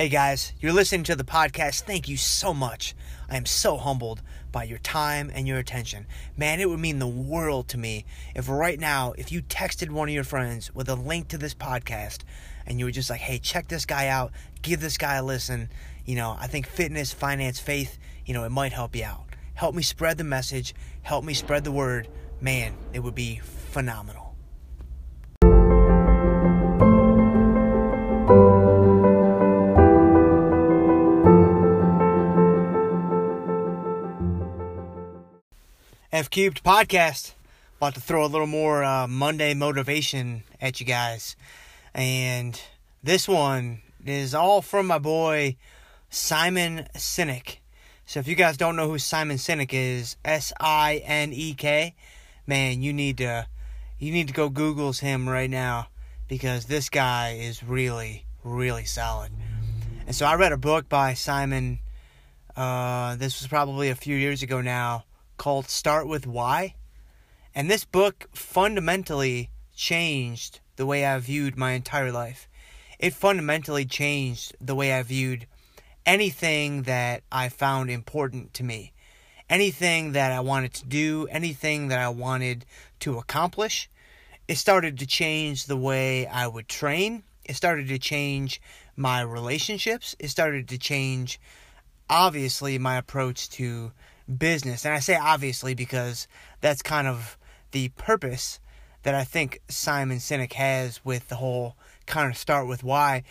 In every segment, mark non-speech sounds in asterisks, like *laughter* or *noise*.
Hey guys, you're listening to the podcast. Thank you so much. I am so humbled by your time and your attention. Man, it would mean the world to me if right now, if you texted one of your friends with a link to this podcast and you were just like, hey, check this guy out, give this guy a listen. You know, I think fitness, finance, faith, you know, it might help you out. Help me spread the message, help me spread the word. Man, it would be phenomenal. F Cubed podcast. About to throw a little more uh, Monday motivation at you guys. And this one is all from my boy Simon Sinek. So if you guys don't know who Simon Sinek is, S I N E K, man, you need to you need to go Google's him right now because this guy is really really solid. And so I read a book by Simon. Uh, this was probably a few years ago now called Start with Why. And this book fundamentally changed the way I viewed my entire life. It fundamentally changed the way I viewed anything that I found important to me. Anything that I wanted to do, anything that I wanted to accomplish. It started to change the way I would train. It started to change my relationships. It started to change, obviously, my approach to business. And I say obviously because that's kind of the purpose that I think Simon Sinek has with the whole kind of start with why.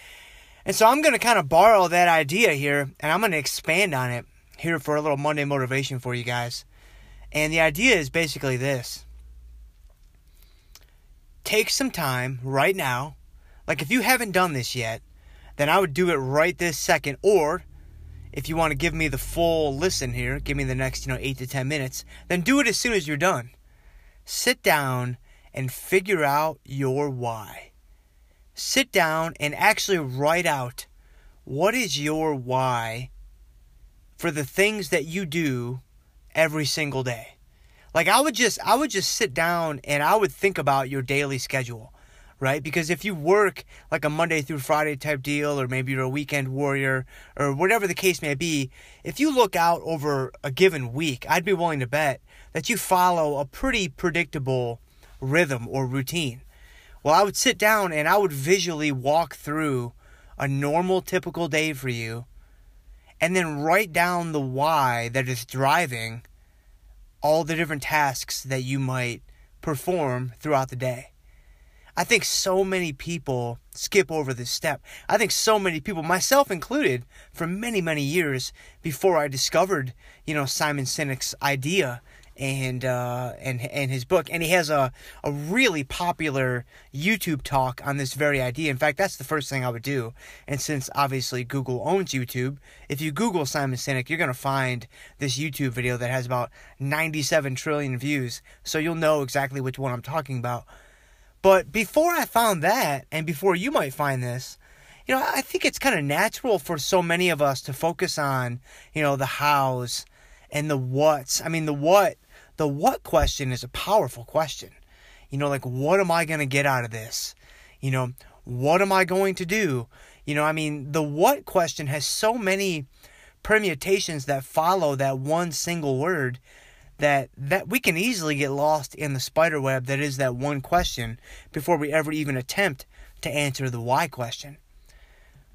And so I'm going to kind of borrow that idea here and I'm going to expand on it here for a little Monday motivation for you guys. And the idea is basically this take some time right now. Like if you haven't done this yet, then I would do it right this second or if you want to give me the full listen here, give me the next, you know, 8 to 10 minutes, then do it as soon as you're done. Sit down and figure out your why. Sit down and actually write out what is your why for the things that you do every single day. Like I would just I would just sit down and I would think about your daily schedule right? Because if you work like a Monday through Friday type deal, or maybe you're a weekend warrior, or whatever the case may be, if you look out over a given week, I'd be willing to bet that you follow a pretty predictable rhythm or routine. Well, I would sit down and I would visually walk through a normal, typical day for you, and then write down the why that is driving all the different tasks that you might perform throughout the day. I think so many people skip over this step. I think so many people, myself included, for many, many years before I discovered, you know, Simon Sinek's idea and uh, and and his book, and he has a a really popular YouTube talk on this very idea. In fact, that's the first thing I would do. And since obviously Google owns YouTube, if you Google Simon Sinek, you're gonna find this YouTube video that has about 97 trillion views. So you'll know exactly which one I'm talking about. But before I found that, and before you might find this, you know, I think it's kind of natural for so many of us to focus on, you know, the hows and the whats. I mean, the what, the what question is a powerful question. You know, like, what am I going to get out of this? You know, what am I going to do? You know, I mean, the what question has so many permutations that follow that one single word that that we can easily get lost in the spider web that is that one question before we ever even attempt to answer the why question.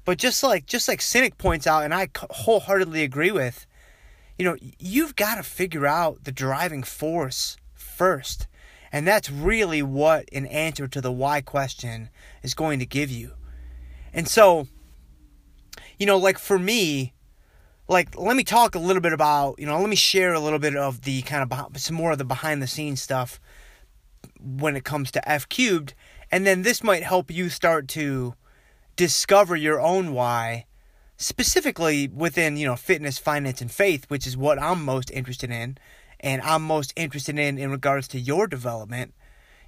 But just like just like Sinek points out and I wholeheartedly agree with, you know, you've got to figure out the driving force first. And that's really what an answer to the why question is going to give you. And so, you know, like for me, like let me talk a little bit about you know let me share a little bit of the kind of some more of the behind the scenes stuff when it comes to f cubed and then this might help you start to discover your own why specifically within you know fitness finance and faith which is what i'm most interested in and i'm most interested in in regards to your development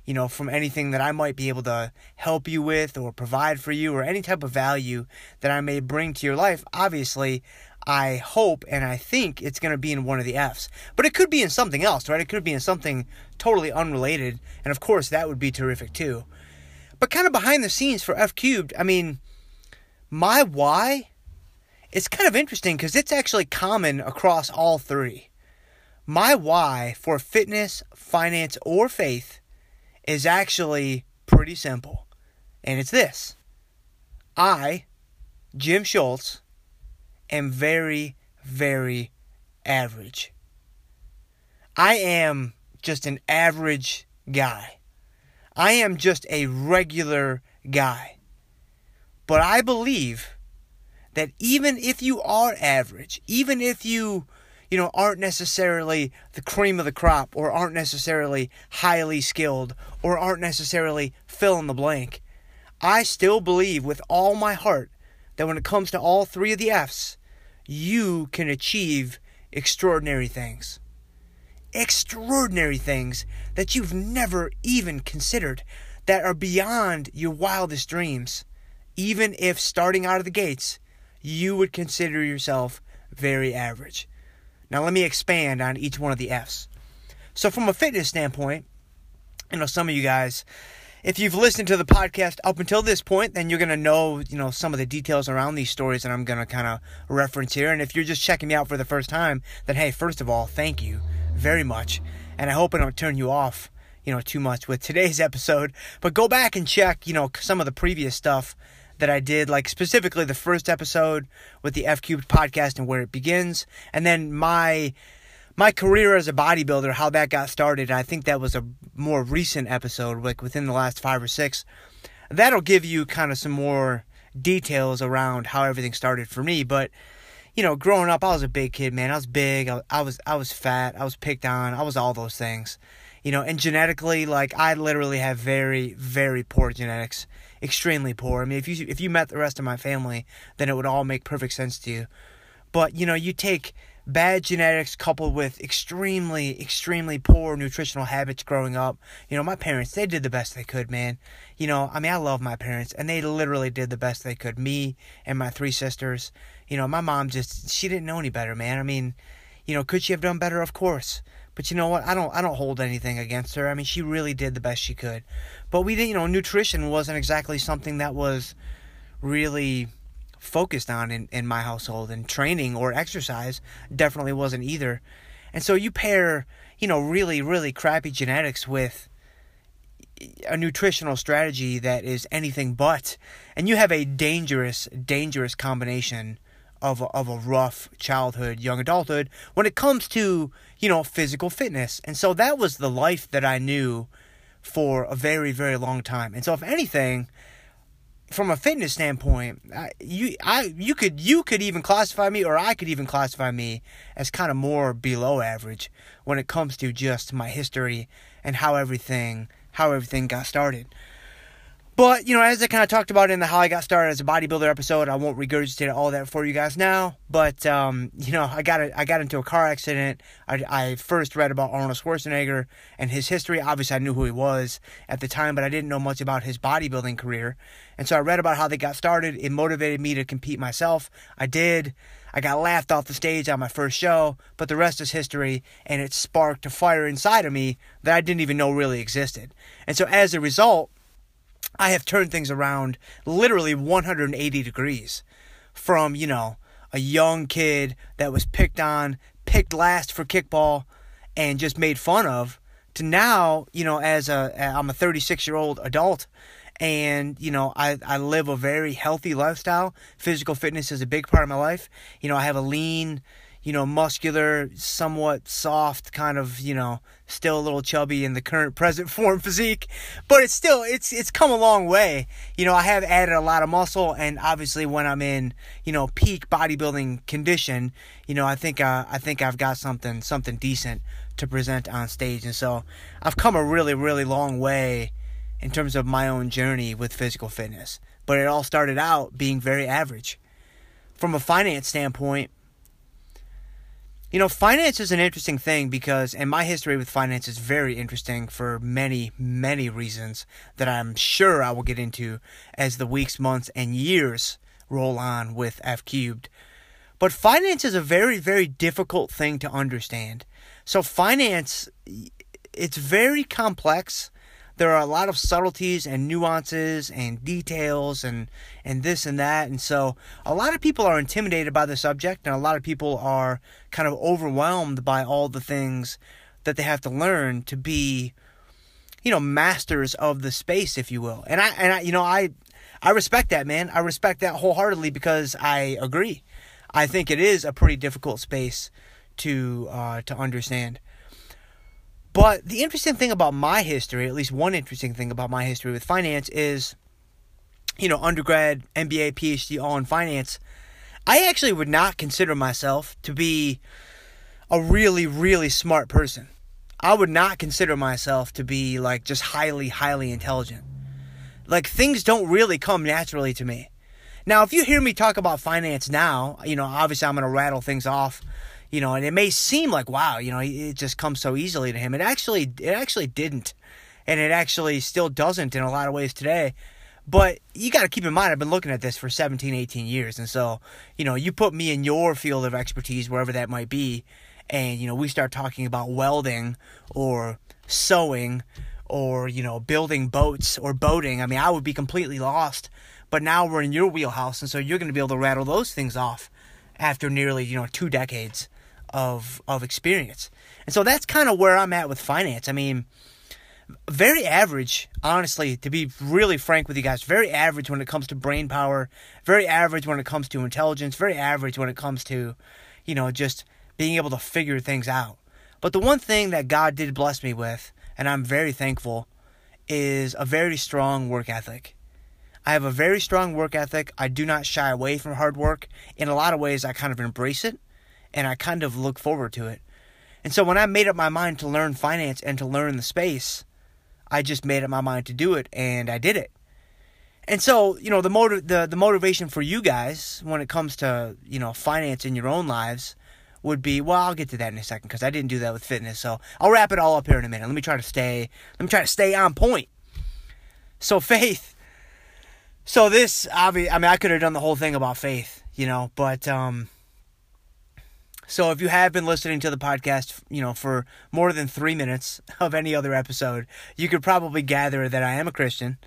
you know from anything that i might be able to help you with or provide for you or any type of value that i may bring to your life. Obviously I hope and I think it's going to be in one of the F's. But it could be in something else, right? It could be in something totally unrelated. And of course, that would be terrific too. But kind of behind the scenes for F cubed, I mean, my why it's kind of interesting because it's actually common across all three. My why for fitness, finance, or faith is actually pretty simple. And it's this I, Jim Schultz, am very, very average. I am just an average guy. I am just a regular guy. But I believe that even if you are average, even if you, you know, aren't necessarily the cream of the crop or aren't necessarily highly skilled or aren't necessarily fill in the blank, I still believe with all my heart that when it comes to all three of the F's, you can achieve extraordinary things extraordinary things that you've never even considered that are beyond your wildest dreams. Even if starting out of the gates, you would consider yourself very average. Now, let me expand on each one of the F's. So, from a fitness standpoint, you know, some of you guys, if you've listened to the podcast up until this point, then you're going to know, you know, some of the details around these stories that I'm going to kind of reference here. And if you're just checking me out for the first time, then hey, first of all, thank you very much. And I hope I don't turn you off, you know, too much with today's *laughs* episode. But go back and check, you know, some of the previous stuff that I did, like specifically the first episode with the F Cubed podcast and where it begins, and then my my career as a bodybuilder, how that got started. I think that was a more recent episode, like within the last five or six. That'll give you kind of some more details around how everything started for me. But you know, growing up, I was a big kid, man. I was big. I, I was I was fat. I was picked on. I was all those things. You know, and genetically, like I literally have very very poor genetics, extremely poor. I mean, if you if you met the rest of my family, then it would all make perfect sense to you. But you know, you take bad genetics coupled with extremely extremely poor nutritional habits growing up. You know my parents they did the best they could man. You know i mean i love my parents and they literally did the best they could. Me and my three sisters you know my mom just she didn't know any better man. I mean you know could she have done better? Of course. But you know what? I don't i don't hold anything against her. I mean she really did the best she could. But we didn't you know nutrition wasn't exactly something that was really focused on in, in my household and training or exercise definitely wasn't either. And so you pair you know really really crappy genetics with a nutritional strategy that is anything but and you have a dangerous dangerous combination of a, of a rough childhood young adulthood when it comes to you know physical fitness. And so that was the life that i knew for a very very long time. And so if anything from a fitness standpoint, I, you I you could you could even classify me, or I could even classify me as kind of more below average when it comes to just my history and how everything how everything got started. But, you know, as I kind of talked about in the How I Got Started as a Bodybuilder episode, I won't regurgitate all that for you guys now. But, um, you know, I got, a, I got into a car accident. I, I first read about Arnold Schwarzenegger and his history. Obviously, I knew who he was at the time, but I didn't know much about his bodybuilding career. And so I read about how they got started. It motivated me to compete myself. I did. I got laughed off the stage on my first show, but the rest is history, and it sparked a fire inside of me that I didn't even know really existed. And so as a result, I have turned things around literally 180 degrees from, you know, a young kid that was picked on, picked last for kickball, and just made fun of to now, you know, as a I'm a 36 year old adult, and you know I I live a very healthy lifestyle. Physical fitness is a big part of my life. You know, I have a lean you know, muscular, somewhat soft, kind of, you know, still a little chubby in the current present *laughs* form physique, but it's still it's it's come a long way. You know, I have added a lot of muscle, and obviously when I'm in, you know, peak bodybuilding condition, you know, I think uh, I think I've got something something decent to present on stage, and so I've come a really really long way in terms of my own journey with physical fitness. But it all started out being very average. From a finance standpoint, you know, finance is an interesting thing because, and my history with finance is very interesting for many, many reasons that I'm sure I will get into as the weeks, months, and years roll on with F Cubed. But finance is a very, very difficult thing to understand. So, finance, it's very complex. There are a lot of subtleties and nuances and details and and this and that. And so a lot of people are intimidated by the subject and a lot of people are kind of overwhelmed by all the things that they have to learn to be you know masters of the space if you will. And i and i you know i i respect that man. I respect that wholeheartedly because i agree. I think it is a pretty difficult space to uh to understand but the interesting thing about my history, at least one interesting thing about my history with finance is, you know, undergrad, MBA, PhD, all in finance. I actually would not consider myself to be a really, really smart person. I would not consider myself to be like just highly, highly intelligent. Like things don't really come naturally to me. Now, if you hear me talk about finance now, you know, obviously I'm going to rattle things off you know, and it may seem like wow, you know, it just comes so easily to him. It actually it actually didn't. And it actually still doesn't in a lot of ways today. But you got to keep in mind I've been looking at this for 17, 18 years. And so, you know, you put me in your field of expertise wherever that might be and you know, we start talking about welding or sewing or you know, building boats or boating. I mean, I would be completely lost. But now we're in your wheelhouse and so you're going to be able to rattle those things off after nearly, you know, two decades of of experience. And so that's kind of where I'm at with finance. I mean, very average, honestly, to be really frank with you guys, very average when it comes to brain power, very average when it comes to intelligence, very average when it comes to, you know, just being able to figure things out. But the one thing that God did bless me with, and I'm very thankful, is a very strong work ethic. I have a very strong work ethic. I do not shy away from hard work. In a lot of ways, I kind of embrace it and I kind of look forward to it. And so when I made up my mind to learn finance and to learn the space, I just made up my mind to do it and I did it. And so, you know, the motive the, the motivation for you guys when it comes to, you know, finance in your own lives would be, well, I'll get to that in a second because I didn't do that with fitness. So I'll wrap it all up here in a minute. Let me try to stay let me try to stay on point. So *laughs* faith. So this obviously I mean I could have done the whole thing about faith, you know, but um so if you have been listening to the podcast, you know, for more than three minutes *laughs* of any other episode, you could probably gather that I am a Christian.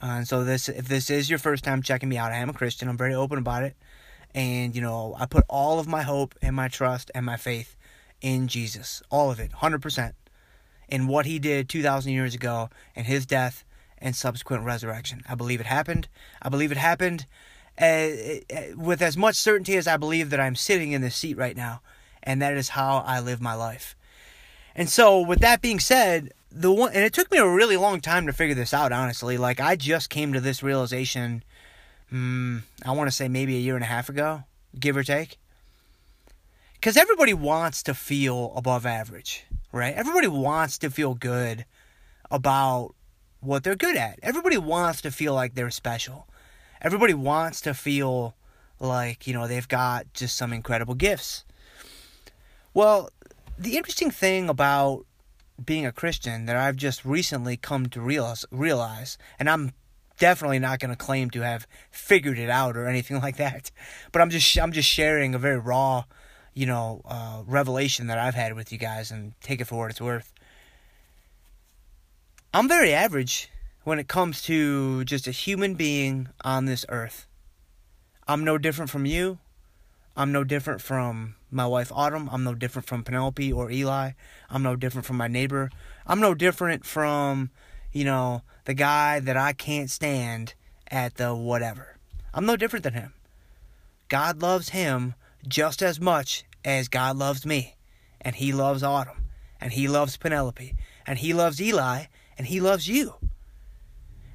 Uh, and so this, if this is your first time checking me out, I am a Christian. I'm very open about it, and you know, I put all of my hope and my trust and my faith in Jesus, all of it, hundred percent, in what He did two thousand years ago and His death and subsequent resurrection. I believe it happened. I believe it happened with as much certainty as I believe that I'm sitting in this seat right now, and that is how I live my life. And so, with that being said, the one, and it took me a really long time to figure this out, honestly. Like, I just came to this realization, mm, I want to say maybe a year and a half ago, give or take. Because everybody wants to feel above average, right? Everybody wants to feel good about what they're good at. Everybody wants to feel like they're special everybody wants to feel like, you know, they've got just some incredible gifts. Well, the interesting thing about being a Christian that I've just recently come to realize, realize and I'm definitely not going to claim to have figured it out or anything *laughs* like that, but I'm just I'm just sharing a very raw, you know, uh, revelation that I've had with you guys and take it for what it's worth. I'm very average when it comes to just a human being on this earth. I'm no different from you. I'm no different from my wife Autumn. I'm no different from Penelope or Eli. I'm no different from my neighbor. I'm no different from, you know, the guy that I can't stand at the whatever. I'm no different than him. God loves him just as much as God loves me. And he loves Autumn. And he loves Penelope. And he loves Eli. And he loves you.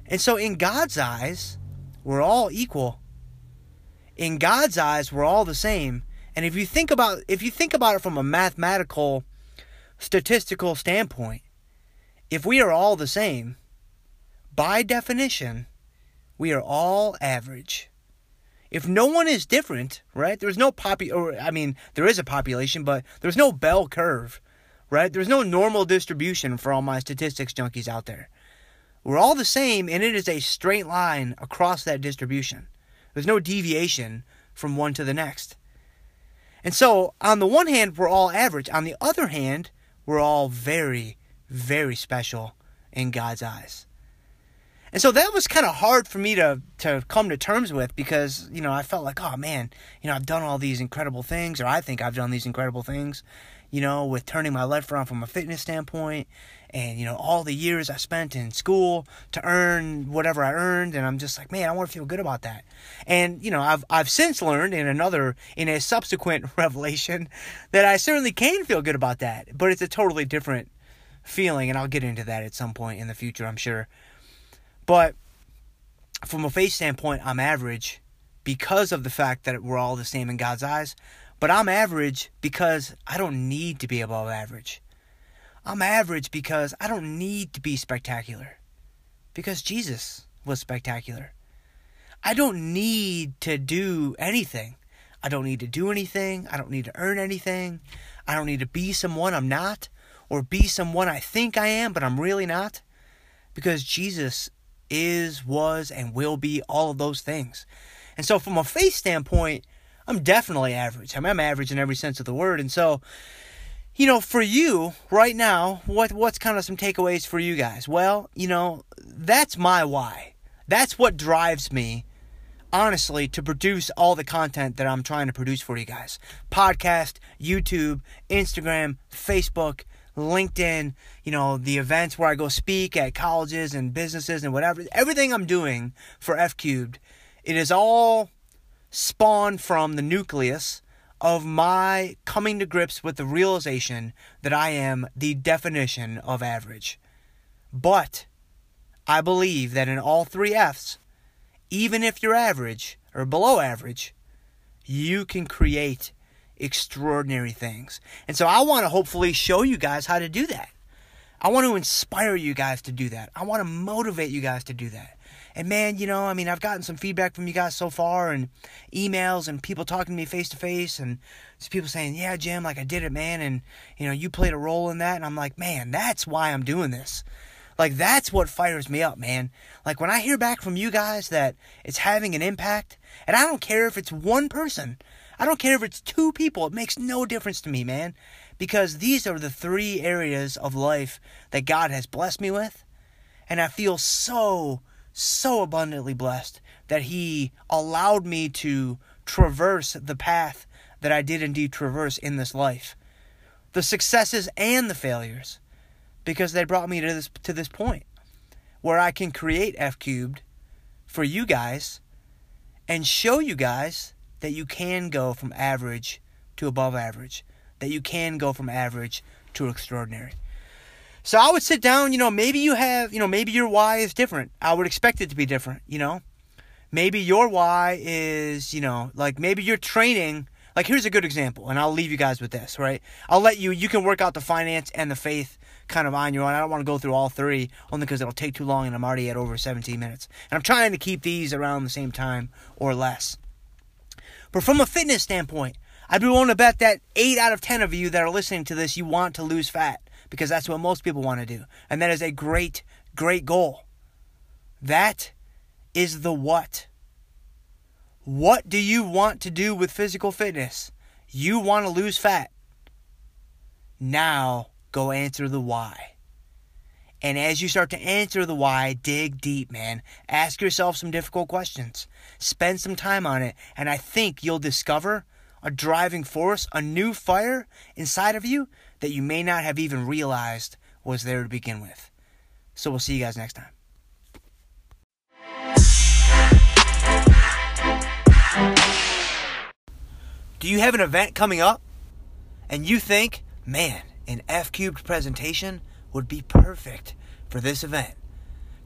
And so, in God's eyes, we're all equal. In God's eyes, we're all the same. And if you think about if you think about it from a mathematical statistical standpoint, if we are all the same, by definition, we are all average. If no one is different, right? There's no popu or I mean, there is a population, but there's no bell curve, right? There's no normal distribution for all my statistics junkies out there. We're all the same, and it is a straight line across that distribution. There's no deviation from one to the next. And so, on the one hand, we're all average. On the other hand, we're all very, very special in God's eyes. And so that was kind of hard for me to to come to terms with because, you know, I felt like, oh man, you know, I've done all these incredible things, or I think I've done these incredible things, you know, with turning my life around from a fitness standpoint and, you know, all the years I spent in school to earn whatever I earned. And I'm just like, man, I want to feel good about that. And, you know, I've, I've since learned in another, in a subsequent *laughs* revelation that I certainly can feel good about that, but it's a totally different feeling. And I'll get into that at some point in the future, I'm sure. But from a faith standpoint, I'm average because of the fact that we're all the same in God's eyes. But I'm average because I don't need to be above average. I'm average because I don't need to be spectacular. Because Jesus was spectacular. I don't need to do anything. I don't need to do anything. I don't need to earn anything. I don't need to be someone I'm not or be someone I think I am, but I'm really not. Because Jesus is, was, and will be all of those things. And so, from a faith standpoint, I'm definitely average. I mean, I'm average in every sense of the word. And so, you know, for you right now, what what's kind of some takeaways for you guys? Well, you know, that's my why. That's what drives me honestly to produce all the content that I'm trying to produce for you guys. Podcast, YouTube, Instagram, Facebook, LinkedIn, you know, the events where I go speak at colleges and businesses and whatever. Everything I'm doing for F Cubed, it is all spawned from the nucleus of my coming to grips with the realization that I am the definition of average. But I believe that in all three F's, even if you're average or below average, you can create extraordinary things. And so I want to hopefully show you guys how to do that. I want to inspire you guys to do that. I want to motivate you guys to do that. And man, you know, I mean, I've gotten some feedback from you guys so far and emails and people talking to me face to face and people saying, "Yeah, Jim, like I did it, man." And you know, you played a role in that. And I'm like, "Man, that's why I'm doing this." Like that's what fires me up, man. Like when I hear back from you guys that it's having an impact, and I don't care if it's one person. I don't care if it's two people. It makes no difference to me, man. Because these are the three areas of life that God has blessed me with. And I feel so, so abundantly blessed that He allowed me to traverse the path that I did indeed traverse in this life. The successes and the failures. Because they brought me to this to this point where I can create F cubed for you guys and show you guys that you can go from average to above average, that you can go from average to extraordinary. So I would sit down, you know, maybe you have, you know, maybe your why is different. I would expect it to be different, you know. Maybe your why is, you know, like maybe you're training. Like here's a good example, and I'll leave you guys with this, right? I'll let you you can work out the finance and the faith kind of on your own. I don't want to go through all three only because it'll take too long and I'm already at over 17 minutes. And I'm trying to keep these around the same time or less. But from a fitness standpoint, I'd be willing to bet that 8 out of 10 of you that are listening to this, you want to lose fat because that's what most people want to do. And that is a great, great goal. That is the what. What do you want to do with physical fitness? You want to lose fat. Now go answer the why. And as you start to answer the why, dig deep, man. Ask yourself some difficult questions. Spend some time on it, and I think you'll discover a driving force, a new fire inside of you that you may not have even realized was there to begin with. So we'll see you guys next time. Do you have an event coming up and you think, man, an F cubed presentation would be perfect for this event.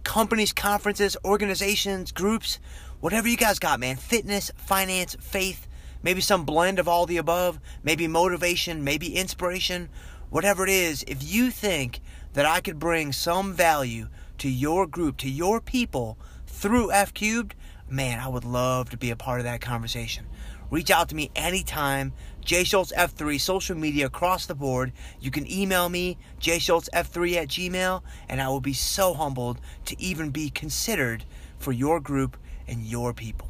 Companies, conferences, organizations, groups, whatever you guys got, man. Fitness, finance, faith, maybe some blend of all the above, maybe motivation, maybe inspiration, whatever it is. If you think that I could bring some value to your group, to your people through F Cubed, man, I would love to be a part of that conversation. Reach out to me anytime. Jay Schultz F3, social media across the board. You can email me, jschultzf3 at gmail, and I will be so humbled to even be considered for your group and your people.